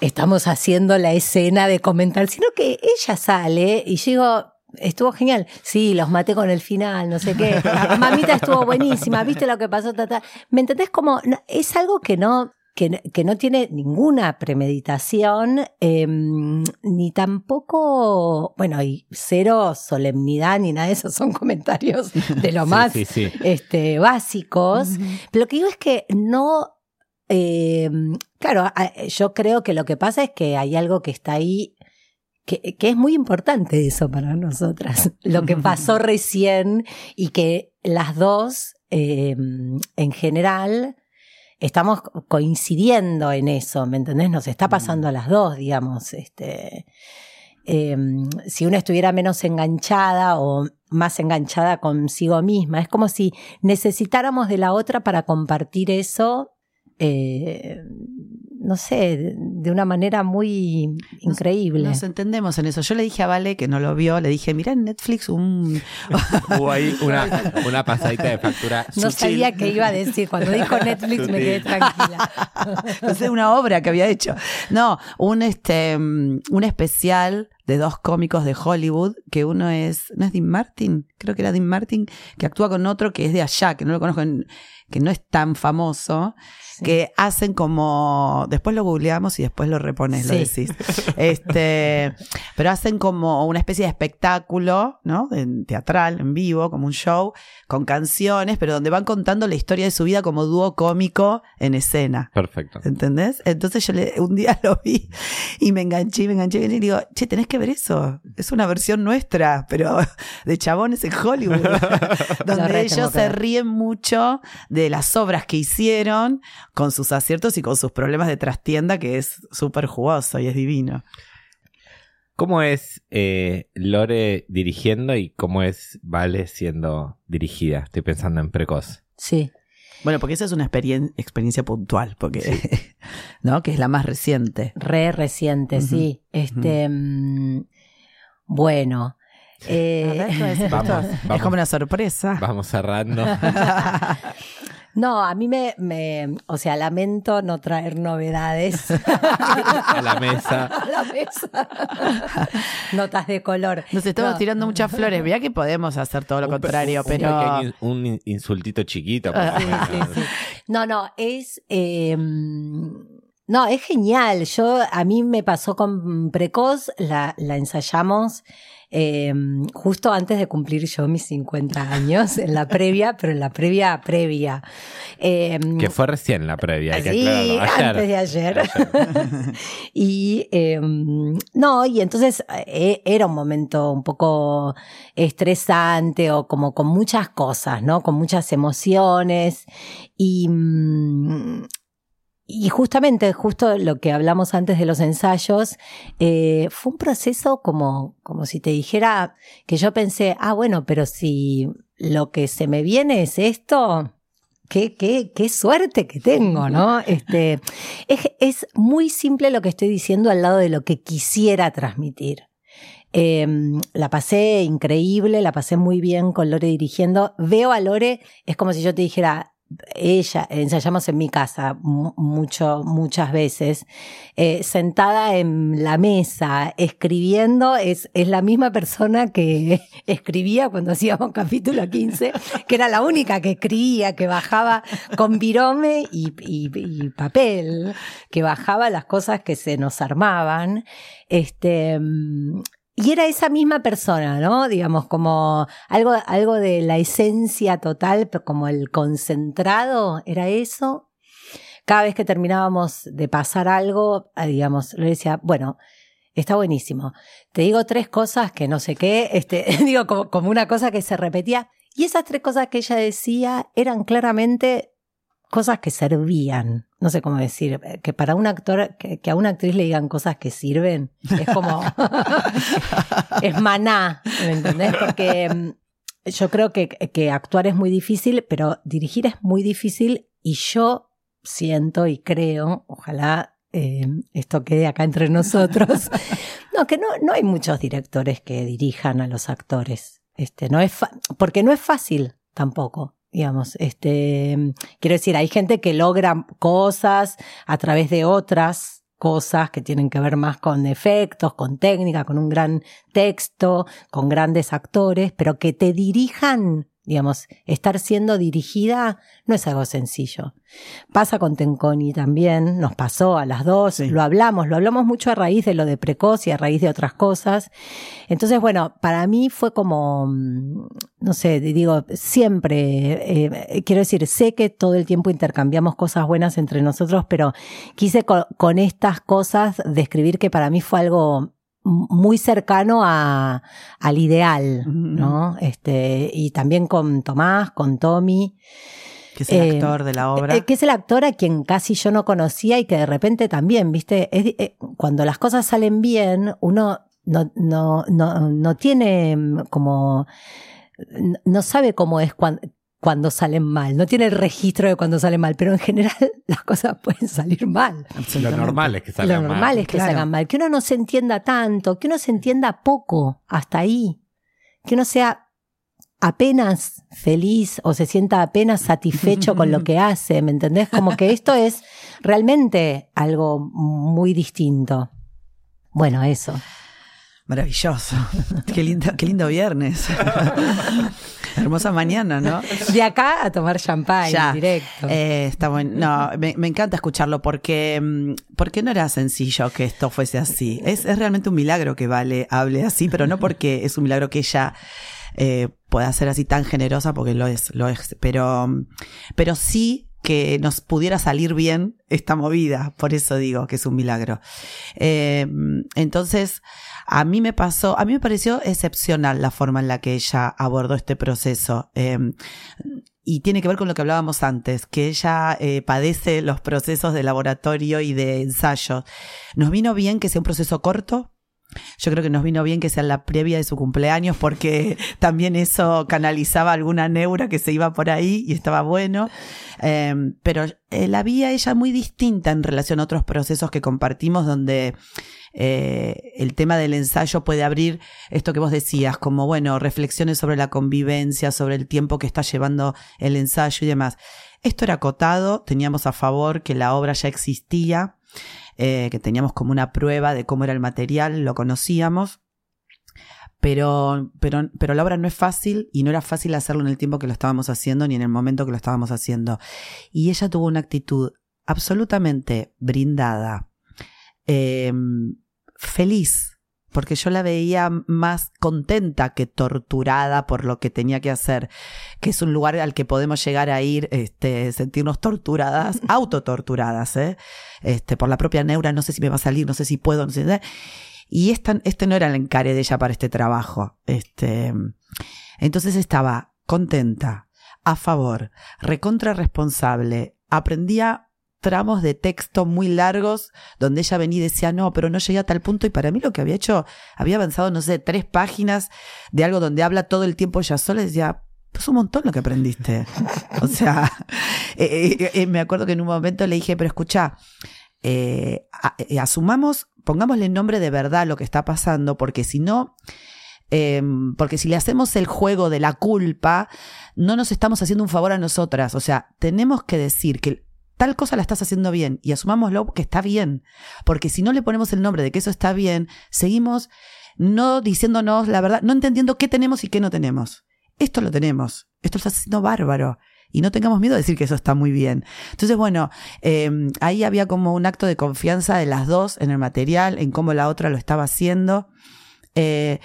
estamos haciendo la escena de comentar, sino que ella sale y yo digo, estuvo genial. Sí, los maté con el final, no sé qué. Mamita estuvo buenísima, viste lo que pasó, ta, ta. ¿Me entendés? Como es algo que no, que, que no tiene ninguna premeditación, eh, ni tampoco, bueno, y cero solemnidad ni nada de eso, son comentarios de lo más Sí, sí. este, básicos. Pero lo que digo es que no. eh, claro, yo creo que lo que pasa es que hay algo que está ahí. Que, que es muy importante eso para nosotras. Lo que pasó recién y que las dos, eh, en general, estamos coincidiendo en eso, ¿me entendés? Nos está pasando a las dos, digamos. Este, eh, si una estuviera menos enganchada o más enganchada consigo misma, es como si necesitáramos de la otra para compartir eso. eh, no sé, de una manera muy increíble. Nos entendemos en eso. Yo le dije a Vale, que no lo vio, le dije, mira en Netflix un... Hubo ahí una, una pasadita de factura. No sutil. sabía qué iba a decir. Cuando dijo Netflix me quedé tranquila. no sé, una obra que había hecho. No, un este mm, un especial de dos cómicos de Hollywood, que uno es, ¿no es Dean Martin? Creo que era Dean Martin, que actúa con otro que es de allá, que no lo conozco, en- que no es tan famoso, Sí. que hacen como, después lo googleamos y después lo repones, lo decís. Este, pero hacen como una especie de espectáculo, ¿no? En teatral, en vivo, como un show, con canciones, pero donde van contando la historia de su vida como dúo cómico en escena. Perfecto. ¿Entendés? Entonces yo le, un día lo vi y me enganché, me enganché y digo, che, tenés que ver eso. Es una versión nuestra, pero de chabones en Hollywood. Donde ellos que se ríen mucho de las obras que hicieron, con sus aciertos y con sus problemas de trastienda, que es súper jugoso y es divino. ¿Cómo es eh, Lore dirigiendo y cómo es Vale siendo dirigida? Estoy pensando en precoz. Sí. Bueno, porque esa es una experien- experiencia puntual, porque, ¿no? Que es la más reciente. Re reciente, sí. Este, mm, bueno. Eh, Vamos, Es vamos. como una sorpresa. Vamos cerrando. no, a mí me, me, o sea, lamento no traer novedades a la mesa. a la mesa. Notas de color. Nos estamos No. tirando muchas flores. Mira que podemos hacer todo lo Un contrario, un pero. un in- insultito chiquito. por Ah, menos. Sí, sí. No, no, es. eh, no, es genial. Yo, a mí me pasó con Precoz, la, la ensayamos eh, justo antes de cumplir yo mis 50 años, en la previa, pero en la previa previa. Eh, Que fue recién la previa, hay que Sí. Ayer. antes de ayer. y eh, no, y entonces eh, era un momento un poco estresante o como con muchas cosas, ¿no? Con muchas emociones. Y, mm, y justamente, justo lo que hablamos antes de los ensayos, eh, fue un proceso como, como si te dijera que yo pensé, ah, bueno, pero si lo que se me viene es esto, qué, qué, qué suerte que tengo, ¿no? Este, es, es muy simple lo que estoy diciendo al lado de lo que quisiera transmitir. Eh, la pasé increíble, la pasé muy bien con Lore dirigiendo. Veo a Lore, es como si yo te dijera, ella, ensayamos en mi casa mu- mucho, muchas veces, eh, sentada en la mesa, escribiendo, es, es la misma persona que escribía cuando hacíamos capítulo 15, que era la única que escribía, que bajaba con virome y, y- y papel, que bajaba las cosas que se nos armaban. Este, mm, y era esa misma persona, ¿no? Digamos, como algo, algo de la esencia total, como el concentrado, era eso. Cada vez que terminábamos de pasar algo, ah, digamos, le decía, bueno, está buenísimo. Te digo tres cosas que no sé qué, este, digo, como una cosa que se repetía. Y esas tres cosas que ella decía eran claramente cosas que servían. No sé cómo decir, eh, que para un actor, que, que a una actriz le digan cosas que sirven, es como, es maná, ¿me entendés? Porque mm, yo creo que, que actuar es muy difícil, pero dirigir es muy difícil y yo siento y creo, ojalá eh, esto quede acá entre nosotros, no, que no, no hay muchos directores que dirijan a los actores. Este, no es porque no es fácil tampoco. Digamos, este, quiero decir, hay gente que logra cosas a través de otras cosas que tienen que ver más con efectos, con técnica, con un gran texto, con grandes actores, pero que te dirijan, digamos, estar siendo dirigida no es algo sencillo. Pasa con Tenconi también, nos pasó a las dos, Sí. lo hablamos, lo hablamos mucho a raíz de lo de Precoz y a raíz de otras cosas. Entonces, bueno, para mí fue como, mm, no sé, digo, siempre, eh, quiero decir, sé que todo el tiempo intercambiamos cosas buenas entre nosotros, pero quise co- con estas cosas describir que para mí fue algo muy cercano a, al ideal, ¿no? Este, y también con Tomás, con Tommy. Que es el Eh, actor de la obra. Eh, que es el actor a quien casi yo no conocía y que de repente también, viste, Es- eh, cuando las cosas salen bien, uno no, no, no, no tiene mm, como, no- no sabe cómo es cuando cuando salen mal, no tiene el registro de cuando salen mal, pero en general las cosas pueden salir mal. Lo normal es que salgan Lo normal mal. es que Claro. salgan mal, que uno no se entienda tanto, que uno se entienda poco hasta ahí, que uno sea apenas feliz o se sienta apenas satisfecho con lo que hace, ¿me entendés? Como que esto es realmente algo muy distinto. Bueno, eso. Maravilloso. Qué lindo, qué lindo viernes. Hermosa mañana, ¿no? De acá a tomar champán directo. Eh, está bueno. No, me, me encanta escucharlo porque, mm, porque no era sencillo que esto fuese así. Es, es realmente un milagro que Vale hable así, pero no porque es un milagro que ella eh, pueda ser así tan generosa, porque lo es, lo es. Pero, mm, pero sí que nos pudiera salir bien esta movida. Por eso digo que es un milagro. Eh, entonces, a mí me pasó, a mí me pareció excepcional la forma en la que ella abordó este proceso. Eh, y tiene que ver con lo que hablábamos antes, que ella eh, padece los procesos de laboratorio y de ensayo. Nos vino bien que sea un proceso corto. Yo creo que nos vino bien que sea la previa de su cumpleaños porque también eso canalizaba alguna neura que se iba por ahí y estaba bueno. Eh, pero eh, la vi ella muy distinta en relación a otros procesos que compartimos donde eh, el tema del ensayo puede abrir esto que vos decías, como bueno, reflexiones sobre la convivencia, sobre el tiempo que está llevando el ensayo y demás. Esto era acotado, teníamos a favor que la obra ya existía, eh, que teníamos como una prueba de cómo era el material, lo conocíamos. Pero, pero, pero la obra no es fácil y no era fácil hacerlo en el tiempo que lo estábamos haciendo ni en el momento que lo estábamos haciendo. Y ella tuvo una actitud absolutamente brindada, eh, feliz, porque yo la veía más contenta que torturada por lo que tenía que hacer, que es un lugar al que podemos llegar a ir, este, sentirnos torturadas, autotorturadas, ¿eh? este, por la propia neura, no sé si me va a salir, no sé si puedo, no sé. ¿eh? Y esta, este no era el encare de ella para este trabajo. Este, entonces estaba contenta, a favor, recontra responsable, aprendía tramos de texto muy largos donde ella venía y decía, no, pero no llegué a tal punto y para mí lo que había hecho, había avanzado, no sé, tres páginas de algo donde habla todo el tiempo ella sola y decía, pues un montón lo que aprendiste. o sea, eh, eh, eh, me acuerdo que en un momento le dije, pero escucha, asumamos, pongámosle nombre de verdad lo que está pasando, porque si no, eh, porque si le hacemos el juego de la culpa, no nos estamos haciendo un favor a nosotras. O sea, tenemos que decir que tal cosa la estás haciendo bien y asumámoslo que está bien. Porque si no le ponemos el nombre de que eso está bien, seguimos no diciéndonos la verdad, no entendiendo qué tenemos y qué no tenemos. Esto lo tenemos. Esto lo está haciendo bárbaro. Y no tengamos miedo de decir que eso está muy bien. Entonces, bueno, eh, ahí había como un acto de confianza de las dos en el material, en cómo la otra lo estaba haciendo. Eh,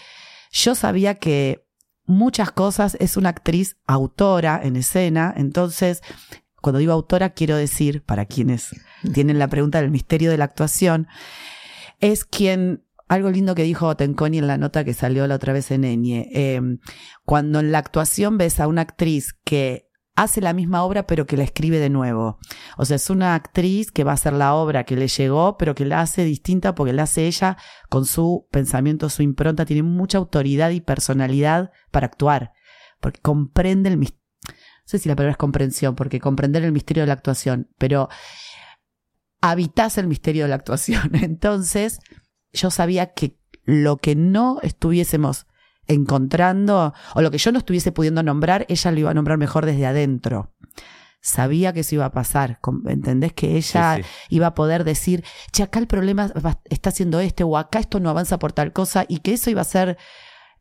yo sabía que muchas cosas es una actriz autora en escena, entonces cuando digo autora quiero decir, para quienes tienen la pregunta del misterio de la actuación, es quien, algo lindo que dijo Tenconi en la nota que salió la otra vez en Eñe, eh, cuando en la actuación ves a una actriz que hace la misma obra pero que la escribe de nuevo. O sea, es una actriz que va a hacer la obra que le llegó pero que la hace distinta porque la hace ella con su pensamiento, su impronta, tiene mucha autoridad y personalidad para actuar, porque comprende el misterio. Sé si la palabra es comprensión, porque comprender el misterio de la actuación, pero habitas el misterio de la actuación. Entonces, yo sabía que lo que no estuviésemos encontrando, o lo que yo no estuviese pudiendo nombrar, ella lo iba a nombrar mejor desde adentro. Sabía que eso iba a pasar, ¿entendés? Que ella Sí, sí. iba a poder decir, che, acá el problema está siendo este, o acá esto no avanza por tal cosa, y que eso iba a ser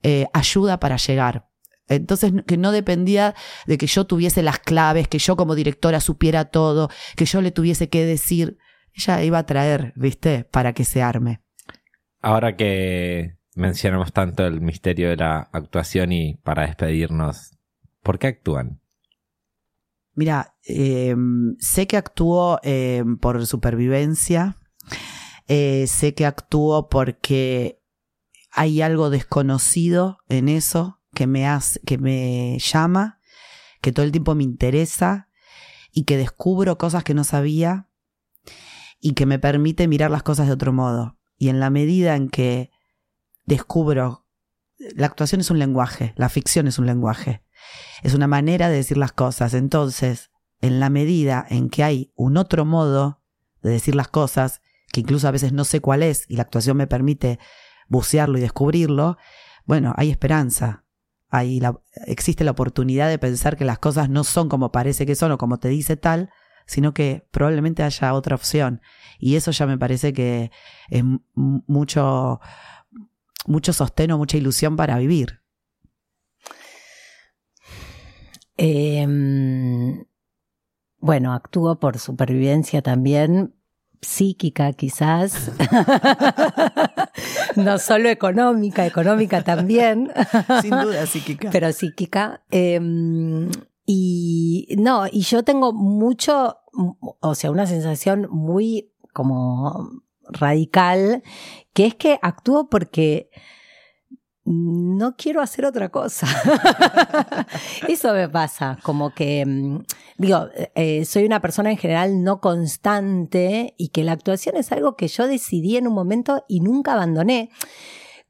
eh, ayuda para llegar. Entonces, que no dependía de que yo tuviese las claves, que yo como directora supiera todo, que yo le tuviese que decir. Ella iba a traer, ¿viste? Para que se arme. Ahora que mencionamos tanto el misterio de la actuación y para despedirnos, ¿por qué actúan? Mira, eh, sé que actúo eh, por supervivencia, eh, sé que actúo porque hay algo desconocido en eso que me hace, que me llama, que todo el tiempo me interesa y que descubro cosas que no sabía y que me permite mirar las cosas de otro modo. Y en la medida en que descubro, la actuación es un lenguaje, la ficción es un lenguaje. es una manera de decir las cosas. Entonces, en la medida en que hay un otro modo de decir las cosas, que incluso a veces no sé cuál es y la actuación me permite bucearlo y descubrirlo, bueno, hay esperanza. La, existe la oportunidad de pensar que las cosas no son como parece que son o como te dice tal, sino que probablemente haya otra opción. Y eso ya me parece que es mucho, mucho sostén o mucha ilusión para vivir. Em, bueno, actúo por supervivencia también, psíquica quizás, no solo económica, económica también. Sin duda psíquica. Pero psíquica. Em, y no, y yo tengo mucho, o sea, una sensación muy como radical, que es que actúo porque no quiero hacer otra cosa. Eso me pasa, como que, mm, digo, eh, soy una persona en general no constante y que la actuación es algo que yo decidí en un momento y nunca abandoné,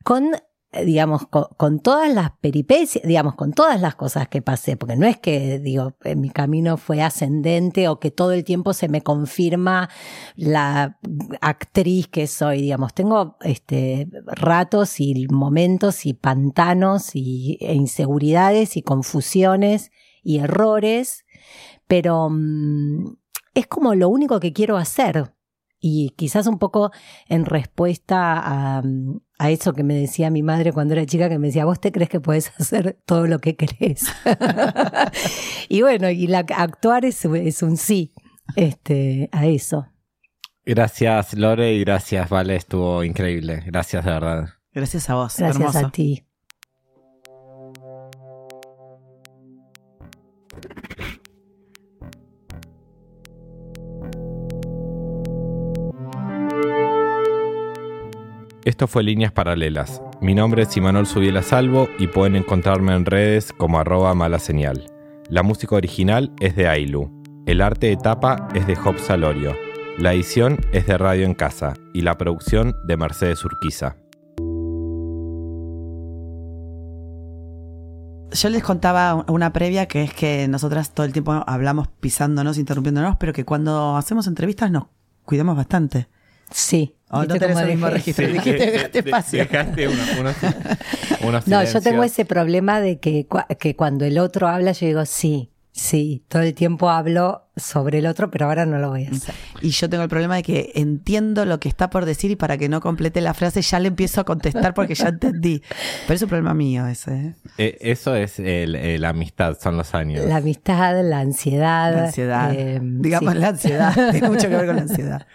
con eh, digamos, con, todas las peripecias, digamos, con todas las cosas que pasé, porque no es que, digo, mi camino fue ascendente o que todo el tiempo se me confirma la actriz que soy, digamos, tengo este, ratos y momentos y pantanos y, e inseguridades y confusiones y errores, pero mm, es como lo único que quiero hacer. Y quizás un poco en respuesta a, a eso que me decía mi madre cuando era chica, que me decía, vos te crees que puedes hacer todo lo que querés. y bueno, y la, actuar es, es un sí este, a eso. Gracias Lore y gracias Vale, estuvo increíble. Gracias de verdad. Gracias a vos. Gracias a ti. Esto fue Líneas Paralelas. Mi nombre es Imanol Subiela Salvo y pueden encontrarme en redes como arroba mala señal. La música original es de Ailu. El arte de tapa es de Job Salorio. La edición es de Radio en Casa y la producción de Mercedes Urquiza. Yo les contaba una previa que es que nosotras todo el tiempo hablamos pisándonos, interrumpiéndonos, pero que cuando hacemos entrevistas nos cuidamos bastante. Sí. Oh, no tenés el mismo registro. Dijiste, dejaste espacio. Dejaste no, yo tengo ese problema de que, que cuando el otro habla, yo digo, sí, sí, todo el tiempo hablo sobre el otro, pero ahora no lo voy a hacer. Y yo tengo el problema de que entiendo lo que está por decir y para que no complete la frase ya le empiezo a contestar porque ya entendí. Pero es un problema mío ese. ¿eh? Eh, eso es la amistad, son los años. La amistad, la ansiedad. La ansiedad. Eh, Digamos la ansiedad. Tiene mucho que ver con la ansiedad.